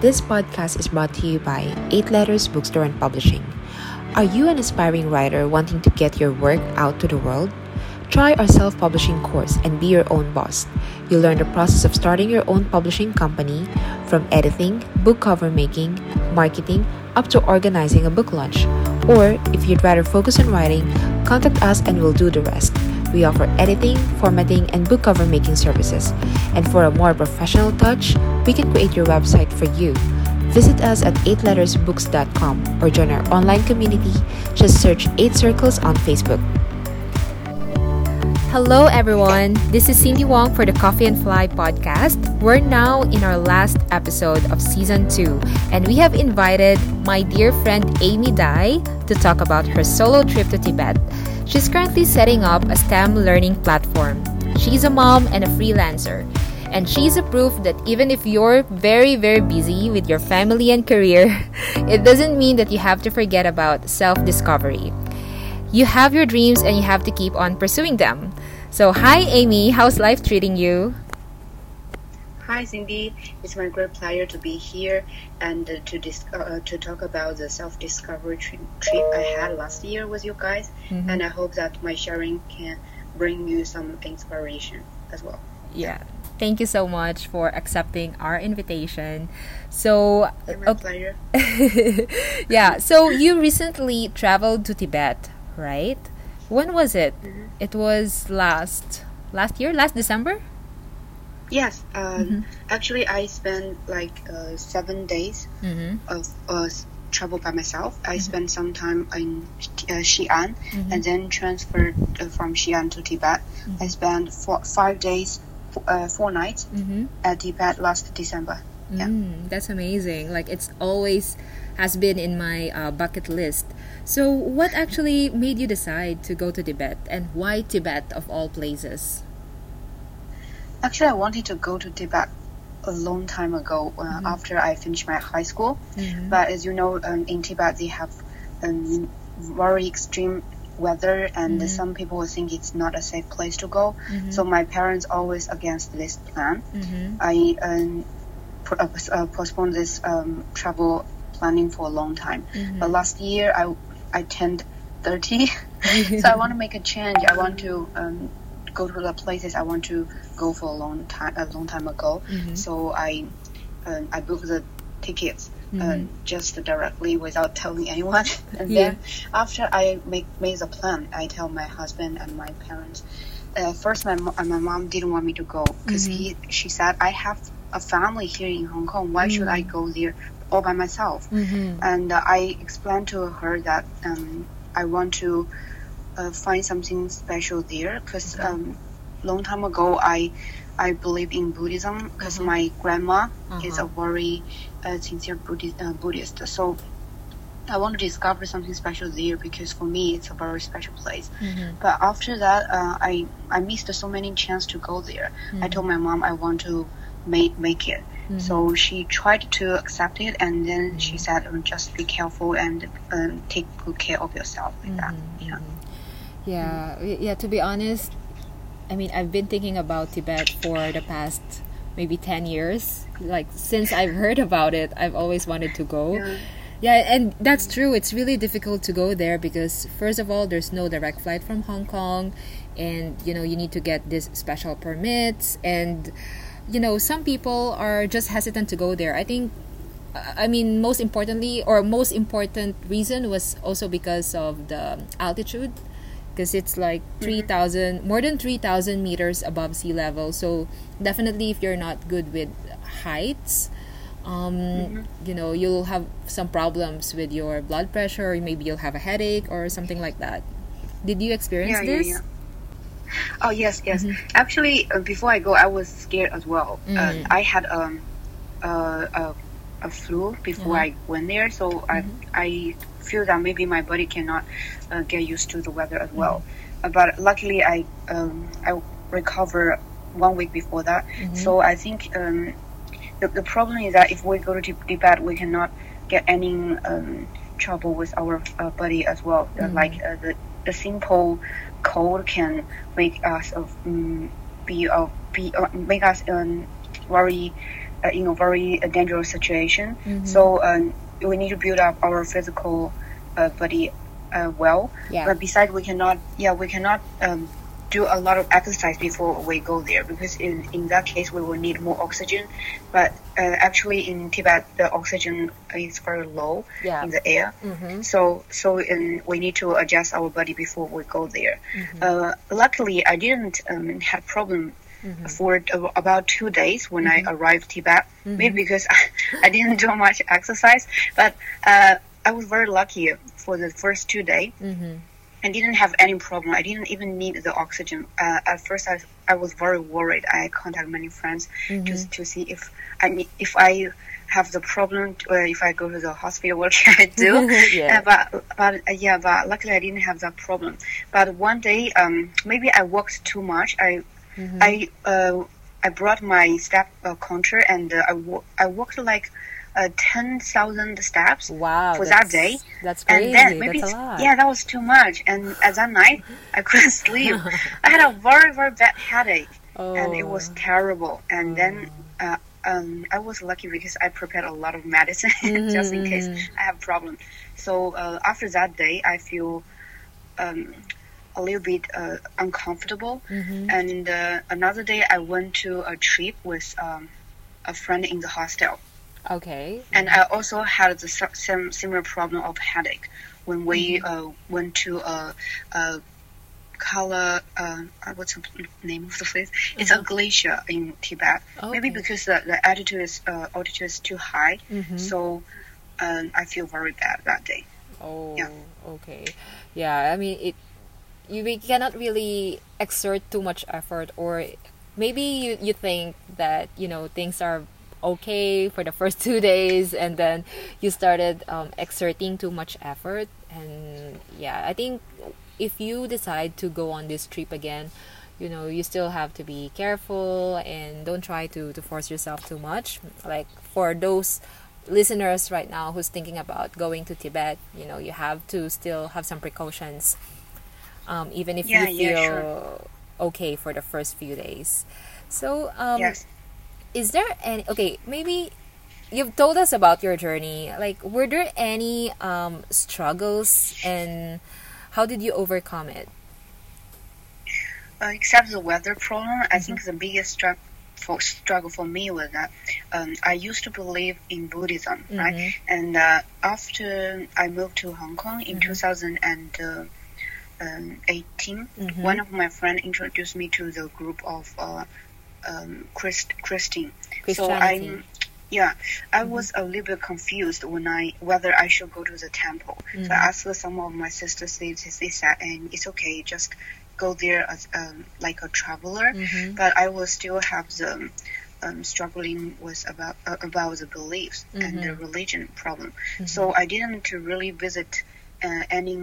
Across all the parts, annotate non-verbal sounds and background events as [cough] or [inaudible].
This podcast is brought to you by 8 Letters Bookstore and Publishing. Are you an aspiring writer wanting to get your work out to the world? Try our self publishing course and be your own boss. You'll learn the process of starting your own publishing company from editing, book cover making, marketing, up to organizing a book launch. Or if you'd rather focus on writing, contact us and we'll do the rest. We offer editing, formatting, and book cover making services. And for a more professional touch, we can create your website for you. Visit us at 8lettersbooks.com or join our online community. Just search 8 Circles on Facebook. Hello, everyone. This is Cindy Wong for the Coffee and Fly podcast. We're now in our last episode of season two, and we have invited my dear friend Amy Dai to talk about her solo trip to Tibet. She's currently setting up a STEM learning platform. She's a mom and a freelancer. And she's a proof that even if you're very, very busy with your family and career, [laughs] it doesn't mean that you have to forget about self discovery. You have your dreams and you have to keep on pursuing them. So, hi, Amy. How's life treating you? Hi, Cindy. It's my great pleasure to be here and uh, to dis- uh, to talk about the self discovery tri- trip I had last year with you guys. Mhm. And I hope that my sharing can bring you some inspiration as well. Yeah. Thank you so much for accepting our invitation. So, okay. pleasure. [laughs] yeah, so you recently traveled to Tibet, right? When was it? Mhm. It was last last year, last December? Yes. Um, Mhm. Actually, I spent like uh, seven days Mm-hmm. of uh, travel by myself. I spent some time in uh, Xi'an Mhm. and then transferred uh, from Xi'an to Tibet. I spent four, five days, uh, four nights Mm-hmm. at Tibet last December. Yeah. Mm, that's amazing. Like it's always has been in my uh, bucket list. So, what actually made you decide to go to Tibet, and why Tibet of all places? Actually, I wanted to go to Tibet a long time ago uh, after I finished my high school. Mhm. But as you know, um, in Tibet they have um, very extreme weather, and Mhm. some people think it's not a safe place to go. Mhm. So my parents always against this plan. Mm-hmm. I um, pr- uh, uh, postponed this um, travel planning for a long time. Mhm. But last year I I turned 30, [laughs] so I want to make a change. I want to um, go to the places I want to go for a long time a long time ago. Mhm. So I um, I booked the tickets Mhm. um, just directly without telling anyone. [laughs] and Yeah. then after I make made the plan, I tell my husband and my parents. Uh, first, my mo- my mom didn't want me to go because he she said I have a family here in Hong Kong. Why should I go there all by myself? Mm-hmm. and uh, I explained to her that um, I want to uh, find something special there because um, long time ago I I believe in Buddhism because Uh-huh. my grandma is a Uh-huh. very uh, sincere Buddhist, uh, Buddhist. So I want to discover something special there because for me it's a very special place. Mm-hmm. But after that, uh, I I missed so many chance to go there. I told my mom I want to make make it. So she tried to accept it, and then she said, um, "Just be careful and um, take good care of yourself." Like that. Yeah. Yeah, yeah. To be honest, I mean, I've been thinking about Tibet for the past maybe ten years. Like since I've heard about it, I've always wanted to go. Yeah. Yeah, and that's true. It's really difficult to go there because first of all, there's no direct flight from Hong Kong, and you know you need to get this special permits, and you know some people are just hesitant to go there. I think I mean, most importantly, or most important reason was also because of the altitude, because it's like 3,000, more than 3,000 meters above sea level. So, definitely, if you're not good with heights, um, you know, you'll have some problems with your blood pressure, or maybe you'll have a headache or something like that. Did you experience Yeah, yeah, this? yeah. Oh yes, yes. Actually, uh, before I go, I was scared as well. Uh, Mm. I had um, uh, a flu before. I went there, so I I feel that maybe my body cannot uh, get used to the weather as well. Uh, but luckily, I um, I recovered one week before that. So I think um, the the problem is that if we go to Tib- Tibet, we cannot get any um, trouble with our uh, body as well. Like uh, the the simple cold can make us uh, um, be uh, be uh, make us um, very uh, in a very uh, dangerous situation. Mhm. So um, we need to build up our physical uh, body uh, well. Yeah. But besides, we cannot. Yeah, we cannot. Um, do a lot of exercise before we go there because in, in that case we will need more oxygen but uh, actually in tibet the oxygen is very low Yeah. in the air Mm-hmm. so so um, we need to adjust our body before we go there. Mm-hmm. Uh, luckily, I didn't um, have problem Mm-hmm. for about two days when I arrived Tibet. Maybe because I, [laughs] I didn't do much exercise, but uh, I was very lucky for the first two days. Mm-hmm. I didn't have any problem. I didn't even need the oxygen. Uh, at first, I, I was very worried. I contacted many friends just to see if I if I have the problem, uh, if I go to the hospital, [laughs] what can I do? [laughs] Yeah. Uh, but but uh, yeah, but luckily I didn't have that problem. But one day, um, maybe I walked too much. I I uh, I brought my step uh, counter and uh, I wa- I walked like uh, ten thousand steps Wow. for that day. That's crazy. And then maybe that's a it's- lot. yeah, that was too much. And at that night, [laughs] I couldn't sleep. I had a very very bad headache, oh. and it was Oh. terrible. And then uh, um, I was lucky because I prepared a lot of medicine [laughs] just in case Mm-hmm. I have problem. So uh, after that day, I feel um, a little bit uh, uncomfortable. Mm-hmm. And uh, another day, I went to a trip with um, a friend in the hostel Okay. and I also had the same similar problem of headache when we Mm-hmm. uh, went to a, a Karola. Uh, what's the name of the place? It's a glacier in Tibet. Maybe Uh-huh. Because the, the altitude is uh, altitude is too high, Mhm. so um, I feel very bad that day. Oh, Yeah. okay. Yeah, I mean it. We cannot really exert too much effort, or maybe you you think that you know things are okay for the [laughs] first two days, and then you started um, exerting too much effort, and yeah, I think if you decide to go on this trip again. You know, you still have to be careful and don't try to, to force yourself too much. Like for those listeners right now who's thinking about going to Tibet, you know, you have to still have some precautions, um, even if Yeah, you yeah, feel sure. okay for the first few days. So, um, yes. is there any? Okay, maybe you've told us about your journey. Like, were there any um, struggles, and how did you overcome it? Uh, except the weather problem, I think Mm-hmm. the biggest struggle for struggle for me was that um, I used to believe in Buddhism, right? Mhm. And uh, after I moved to Hong Kong in Mm-hmm. 2018, Mhm. one of my friends introduced me to the group of uh, um, Christ Christine. So I'm yeah, I Mm-hmm. was a little bit confused when I whether I should go to the temple. So Mhm. I asked some of my sisters. They, they said, and it's okay, just go there as um, like a traveler. Mhm. But I will still have the um, struggling with about uh, about the beliefs and the Mm-hmm. religion problem. So I didn't really visit uh, any.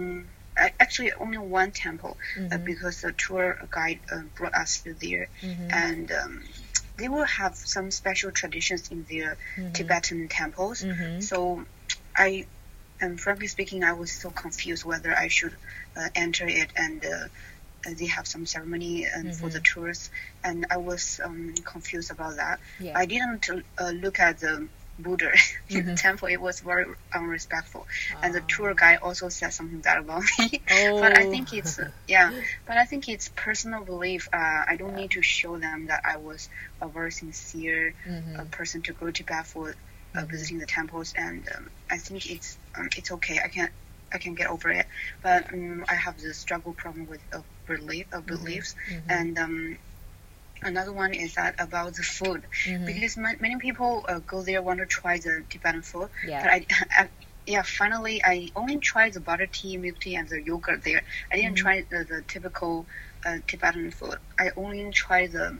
Uh, Actually, only one temple uh, Mhm. because the tour guide uh, brought us to there, Mhm. and um, they will have some special traditions in their Mhm. Tibetan temples. Mhm. So, I, and frankly speaking, I was so confused whether I should uh, enter it and. Uh, uh, they have some ceremony and for the tourists, and I was um, confused about that. Yeah. I didn't uh, look at the Buddha in the Mhm. temple; it was very unrespectful. And the Ah. tour guide also said something bad about me. [laughs] but I Oh. think it's uh, [laughs] yeah. But I think it's personal belief. Uh, I don't need to show them that I was a very sincere Mhm. uh, person to go to Tibet for uh, visiting the temples, and um, I think it's um, it's okay. I can I can get over it. But um, I have the struggle problem with uh, belief uh, beliefs, Mhm. and um, another one is that about the food Mhm. because ma- many people uh, go there want to try the Tibetan food, Yeah. but I, [laughs] I yeah finally I only tried the butter tea, milk tea, and the yogurt there. I didn't Mm-hmm. try the, the typical uh, Tibetan food. I only tried the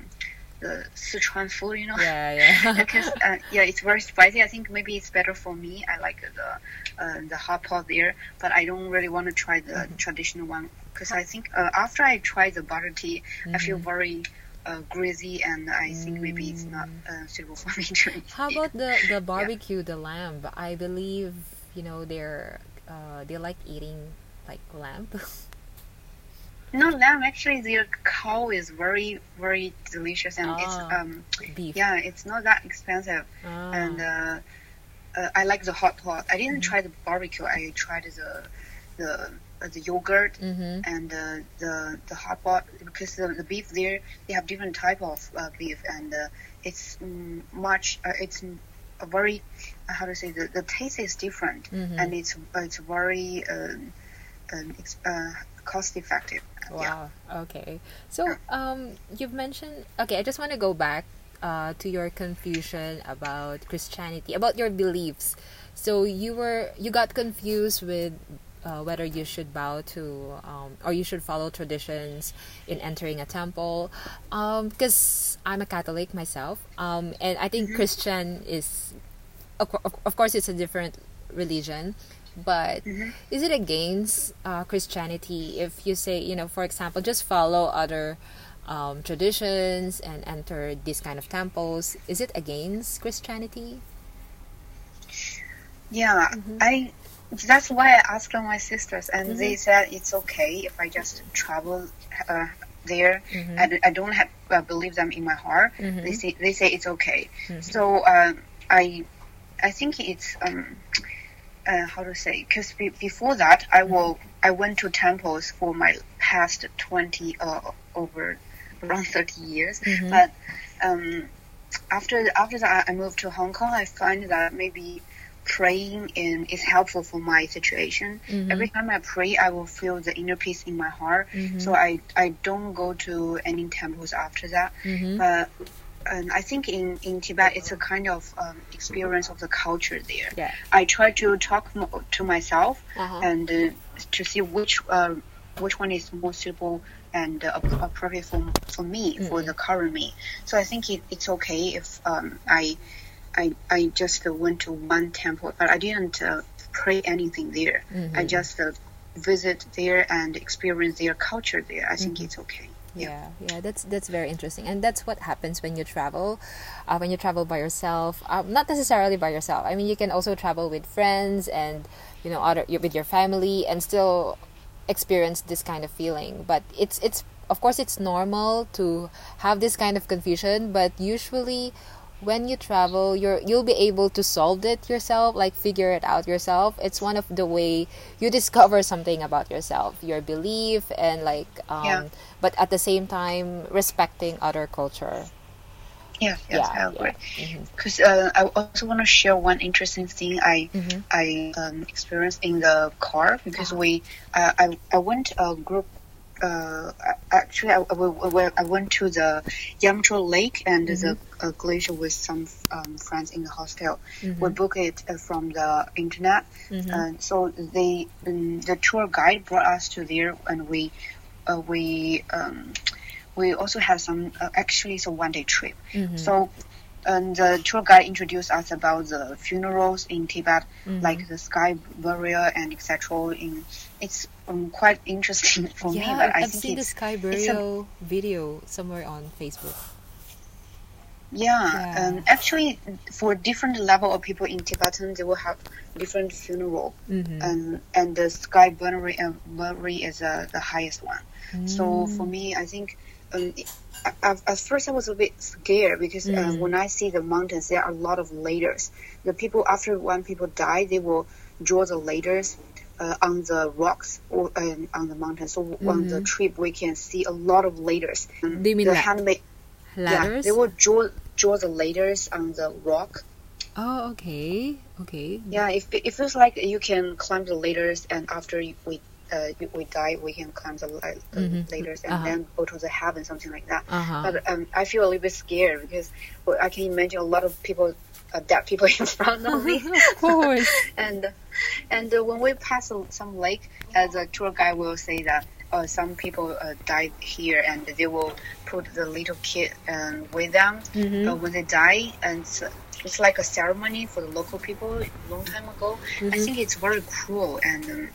the Sichuan food, you know. Yeah, yeah. [laughs] because uh, yeah, it's very spicy. I think maybe it's better for me. I like the uh, the hot pot there, but I don't really want to try the Mm-hmm. traditional one because I think uh, after I try the butter tea, I feel Mm-hmm. very uh, greasy, and I think maybe it's not uh, suitable for [laughs] me to eat. Mm. How about the the [laughs] barbecue, the lamb? I believe you know they're uh, they like eating like lamb. [laughs] No lamb. Actually, the cow is very very delicious and it's Ah, um Beef. yeah it's not that expensive Ah. and uh, uh, I like the hot pot. I didn't Mm-hmm. try the barbecue. I tried the the uh, the yogurt Mhm. and uh, the the hot pot because the, the beef there they have different type of uh, beef and uh, it's much uh, it's a very how to say the, the taste is different Mhm. and it's it's very um, um, uh, cost effective. Yeah. Wow. Okay. So, um, you've mentioned. Okay, I just want to go back uh, to your confusion about Christianity, about your beliefs. So you were you got confused with uh, whether you should bow to um, or you should follow traditions in entering a temple. Because I'm a Catholic myself, um, and I think Christian is, of, of, course, it's a different religion. But is it against uh, Christianity if you say, you know, for example, just follow other um, traditions and enter these kind of temples? Is it against Christianity? Yeah, Mm-hmm. I. That's why I asked my sisters, and they Mm-hmm. said it's okay if I just travel uh, there. Mm-hmm. I, I don't have uh, believe them in my heart. Mhm. They say they say it's okay. Mm-hmm. So um, I I think it's um uh, how to say because be, before that I Mm-hmm. will I went to temples for my past twenty uh, over around thirty years, Mhm. but um after after that I moved to Hong Kong. I find that maybe praying in is helpful for my situation. Mhm. Every time I pray, I will feel the inner peace in my heart. Mhm. So I I don't go to any temples after that. Mhm. But and I think in, in Tibet it's a kind of um, experience of the culture there. Yeah. I try to talk mo- to myself Uh-huh. and uh, to see which uh, which one is more suitable and uh, appropriate for, for me for the current me. So I think it, it's okay if um, I I I just uh, went to one temple, but I didn't uh, pray anything there. I just uh, visit there and experience their culture there. I think it's okay. yeah yeah that's that's very interesting and that's what happens when you travel uh, when you travel by yourself um, not necessarily by yourself i mean you can also travel with friends and you know other with your family and still experience this kind of feeling but it's it's of course it's normal to have this kind of confusion but usually when you travel you're you'll be able to solve it yourself like figure it out yourself it's one of the way you discover something about yourself your belief and like um Yeah. but at the same time respecting other culture Yeah, yes, Yeah, I agree. Because uh, I also want to share one interesting thing I Mhm. I um, experienced in the car because Uh-huh. we uh, I I went a group. Uh, actually, I, I, I went to the Yamchu Lake and the uh, glacier with some um, friends in the hostel. We booked it uh, from the internet, Mhm. uh, so they um, the tour guide brought us to there, and we uh, we um, we also had some uh, actually it's a one day trip. Mhm. So, and the tour guide introduced us about the funerals in Tibet, Mhm. like the sky burial and etc. In it's um, quite interesting [laughs] for me, but I i've think seen the sky it's a- burial video somewhere on facebook yeah. Yeah. Um, actually, for different level of people in Tibetan, they will have different funeral, Mhm. and and the sky burial, uh, burial is uh, the highest one. So Mm. for me, I think um, I, I- at first I was a bit scared because uh, Mm. when I see the mountains, there are a lot of layers. The people after when people die, they will draw the layers uh, on the rocks or um, on the mountain. So on the trip, we can see a lot of Mm-hmm. Do you mean the handmade? ladders Yeah, they will draw draw the layers on the rock. oh okay okay Yeah, it, it feels like you can climb the ladders, and after we uh, we die, we can climb the, la- the Mhm. ladders and Uh-huh. then go to the heaven, something like that. uh-huh But um, I feel a little bit scared because I can imagine a lot of people, uh, dead people [laughs] in front of me. [laughs] [laughs] and and uh, when we pass some lake, uh, the tour guide will say that uh, some people uh, died here, and they will put the little kid um, with them Mhm. uh, when they die, and it's, it's like a ceremony for the local people a long time ago. I Mhm. think it's very cruel and. Um,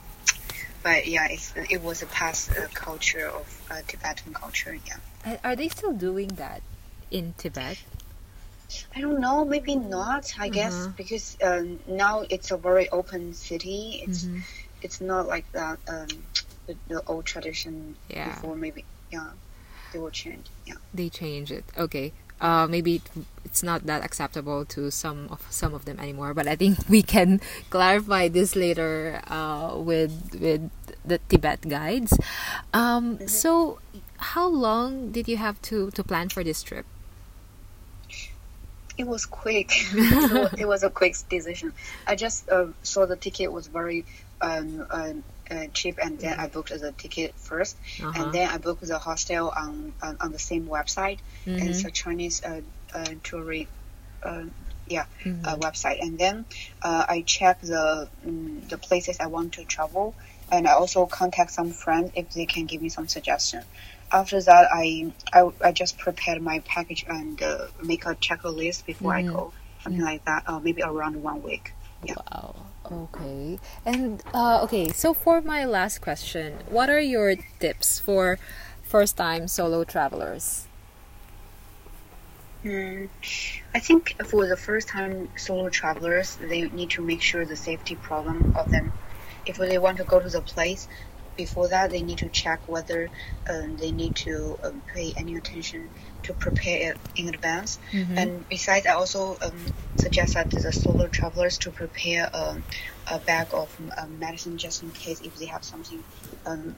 but yeah, it's, it was a past uh, culture of uh, Tibetan culture. Yeah, Are they still doing that in Tibet? I don't know, maybe not. I guess Uh-huh. because um, now it's a very open city. It's Mhm. it's not like that. Um, the, the old tradition Yeah. before maybe yeah they will change yeah They change it. Okay. Uh, maybe it's not that acceptable to some of some of them anymore. But I think [laughs] we can clarify this later uh, with with the Tibet guides. Um, So, how long did you have to to plan for this trip? It was quick. [laughs] [laughs] It, was, a quick decision. I just uh, saw the ticket was very um, uh, uh, cheap and then i booked the ticket 1st Uh-huh. and then i booked the hostel on on, on the same website. And it's a chinese uh, uh, tourist uh, yeah uh, website. And then uh, i check the um, the places i want to travel. And i also contact some friends if they can give me some suggestion after that i i, I just prepared my package and uh, make a checklist before i go something like that uh, maybe around one week yeah Wow. Okay. And uh, okay, so for my last question, what are your tips for first-time solo travelers? Mm, I think for the first time solo travelers, they need to make sure the safety problem of them. If they want to go to the place, before that they need to check whether um, they need to um, pay any attention to prepare in advance. And besides, I also um, suggest that the solo travelers to prepare um, a bag of um, medicine just in case if they have something um,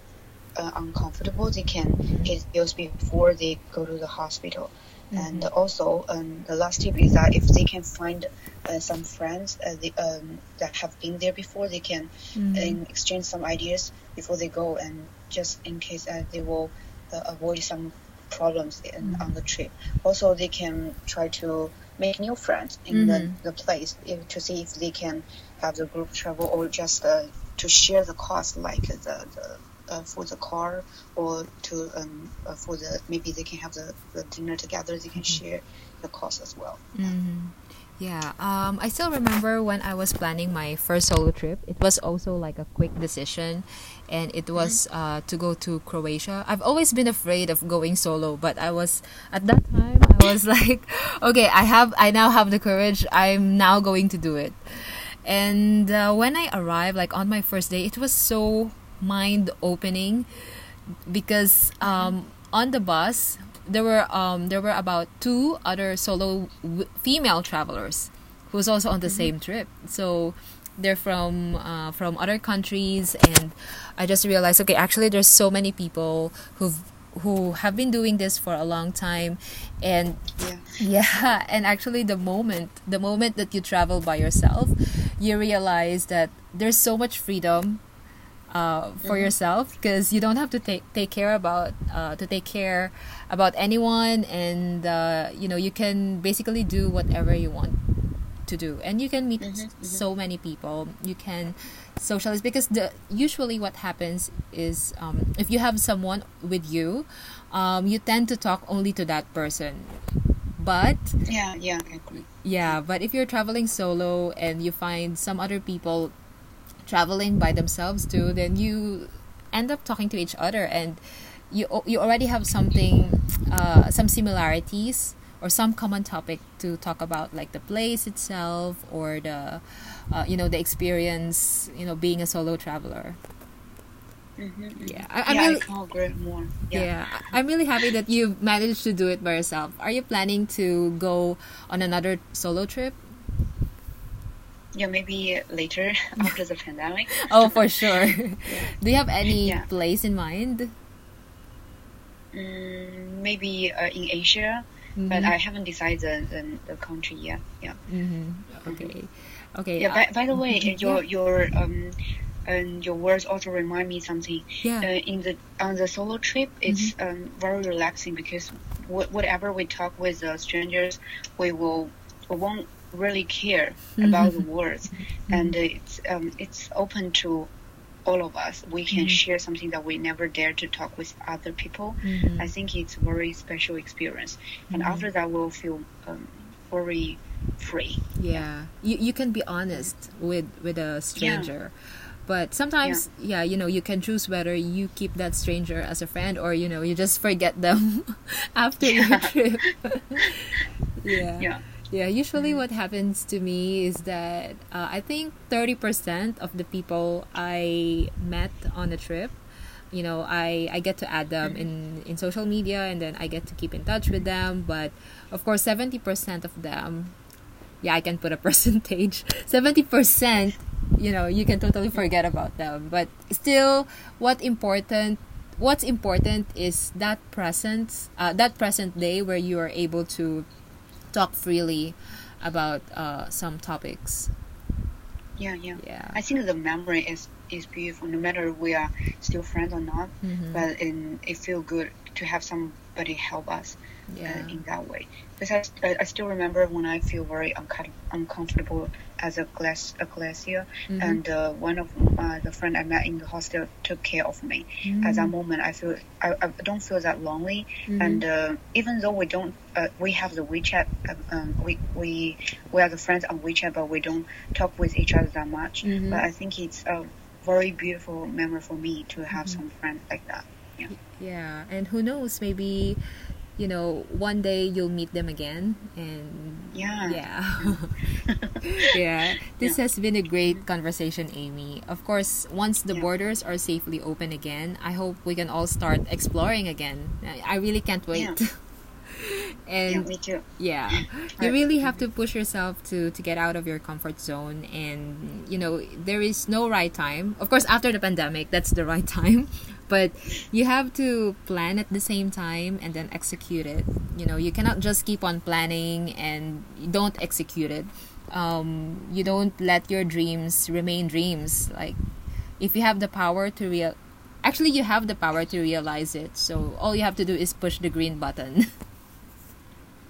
uh, uncomfortable, they can get pills before they go to the hospital. And also, um, the last tip is that if they can find uh, some friends uh, they, um, that have been there before, they can um, exchange some ideas before they go, and just in case uh, they will uh, avoid some problems in, on the trip. Also, they can try to make new friends in the, the place if, to see if they can have the group travel or just uh, to share the cost, like the, the uh, for the car or to um, uh, for the maybe they can have the, the dinner together. They can share the cost as well. Yeah, um, I still remember when I was planning my first solo trip. It was also like a quick decision, and it was uh, to go to Croatia. I've always been afraid of going solo, but I was at that time I was [laughs] like, okay, I have, I now have the courage. I'm now going to do it. And uh, when I arrived, like on my first day, it was so mind opening because um, on the bus there were um, there were about two other solo w- female travelers who was also on the same trip. So they're from uh, from other countries, and I just realized, okay, actually, there's so many people who've who have been doing this for a long time, and Yeah. [laughs] yeah, and actually the moment the moment that you travel by yourself, you realize that there's so much freedom uh, for yourself because you don't have to take take care about uh, to take care about anyone and uh, you know you can basically do whatever you want to do. And you can meet so many people. You can socialize because the usually what happens is um, if you have someone with you um, you tend to talk only to that person. But Yeah, yeah, yeah, but if you're traveling solo and you find some other people traveling by themselves too, then you end up talking to each other and you you already have something uh, some similarities or some common topic to talk about like the place itself or the uh, you know the experience you know being a solo traveler Mm-hmm. yeah I, I'm yeah, really, I agree more. yeah. Yeah. I'm really happy that you managed to do it by yourself. Are you planning to go on another solo trip? Yeah, maybe later [laughs] after the pandemic. [laughs] Oh, for sure. [laughs] Do you have any Yeah. place in mind? Mm, maybe uh, in Asia, but I haven't decided the, the country yet. Yeah. Mm-hmm. Okay. Okay. Yeah. uh, By, by the way, mhm, your your um, and your words also remind me something. Yeah. Mm-hmm. Uh, in the on the solo trip, it's um, very relaxing because wh- whatever we talk with the strangers, we will we won't really care about Mm-hmm. the words, and it's um, it's open to all of us. We can Mm-hmm. share something that we never dare to talk with other people. Mhm. I think it's a very special experience, and Mm-hmm. after that, we'll feel um, very free. yeah. You you can be honest with with a stranger. But sometimes, yeah. you know, you can choose whether you keep that stranger as a friend or, you know, you just forget them [laughs] after your trip. [laughs] [laughs] yeah. Yeah. Yeah, usually what happens to me is that uh, I think 30% of the people I met on a trip you know i i get to add them in in social media and then i get to keep in touch with them. But of course 70% of them yeah i can put a [laughs] percentage 70% you know you can totally forget about them. But still what important what's important is that present uh, that present day where you are able to talk freely about uh, some topics Yeah, yeah. Yeah. I think the memory is is beautiful, no matter we are still friends or not. Mhm. But in, it feel good to have somebody help us yeah uh, in that way. Because I, I, still remember when I feel very uncom- uncomfortable as a glass a glacier, Mhm. and uh, one of uh, the friend I met in the hostel took care of me. At that moment, I feel I, I don't feel that lonely, Mhm. and uh, even though we don't, uh, we have the WeChat, uh, um, we we we are the friends on WeChat, but we don't talk with each other that much. Mhm. But I think it's a very beautiful memory for me to have Mm-hmm. some friends like that. Yeah. yeah and who knows maybe you know one day you'll meet them again and Yeah. yeah. [laughs] [laughs] Yeah. This has been a great conversation amy. Of course once the Yeah. borders are safely open again i hope we can all start exploring again. I I really can't wait. Yeah. [laughs] and yeah, me too. yeah. You really have mm-hmm. to push yourself to to get out of your comfort zone and you know there is no right time. Of course after the pandemic that's the right time but you have to plan at the same time and then execute it you know you cannot just keep on planning and don't execute it um, you don't let your dreams remain dreams like if you have the power to real actually you have the power to realize it so all you have to do is push the green button [laughs]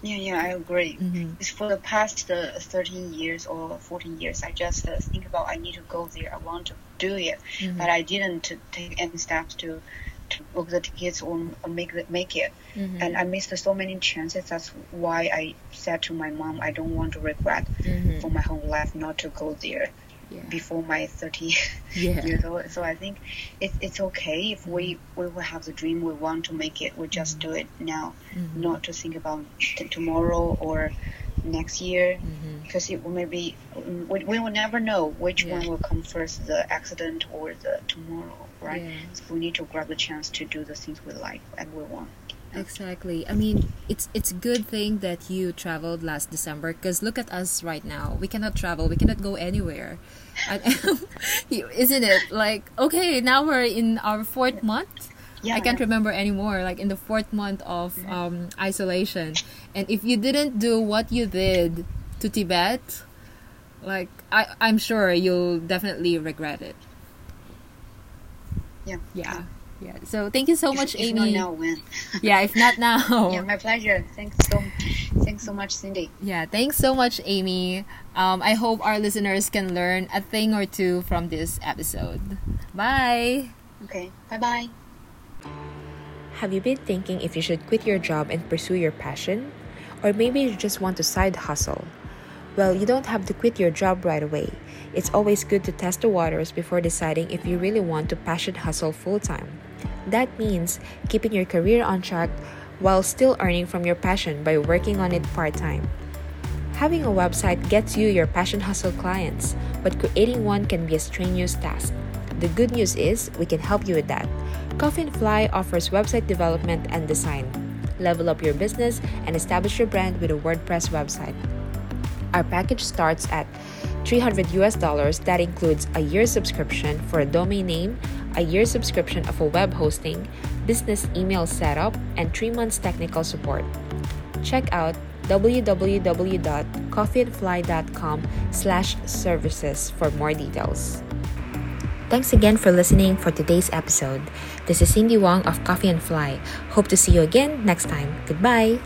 Yeah, yeah, I agree. Mhm. It's for the past uh, 13 years or 14 years, I just uh, think about I need to go there. I want to do it, Mhm. but I didn't take any steps to to book the tickets or, or make the, make it. Mhm. And I missed so many chances. That's why I said to my mom, I don't want to regret Mhm. for my whole life not to go there yeah. before my 30 [laughs] Yeah. years old. So I think it's it's okay if we we will have the dream we want to make it. We just do it now, Mhm. not to think about t- tomorrow or next year Mhm. because it will maybe we, we will never know which Yeah. one will come first, the accident or the tomorrow, right? Yeah. So we need to grab the chance to do the things we like and we want. Exactly. I mean, it's it's a good thing that you traveled last December because look at us right now. We cannot travel. We cannot go anywhere. [laughs] And, [laughs] isn't it like okay? Now we're in our fourth month. Yeah, I can't yeah. remember anymore. Like in the fourth month of um, isolation, and if you didn't do what you did to Tibet, like I, I'm sure you'll definitely regret it. Yeah. Yeah, yeah. So thank you so If- much, if Amy. not now, when? [laughs] Yeah, if not now. Yeah, my pleasure. Thanks so, thanks so much, Cindy. Yeah, thanks so much, Amy. Um, I hope our listeners can learn a thing or two from this episode. Bye. Okay, bye bye. Have you been thinking if you should quit your job and pursue your passion? Or maybe you just want to side hustle? Well, you don't have to quit your job right away. It's always good to test the waters before deciding if you really want to passion hustle full time. That means keeping your career on track while still earning from your passion by working on it part time. Having a website gets you your passion hustle clients, but creating one can be a strenuous task. The good news is we can help you with that. Coffee and Fly offers website development and design. Level up your business and establish your brand with a WordPress website. Our package starts at 300 US dollars that includes a year subscription for a domain name, a year subscription of a web hosting, business email setup, and 3 months technical support. Check out www.coffeeandfly.com slash services for more details. Thanks again for listening for today's episode. This is Cindy Wong of Coffee and Fly. Hope to see you again next time. Goodbye.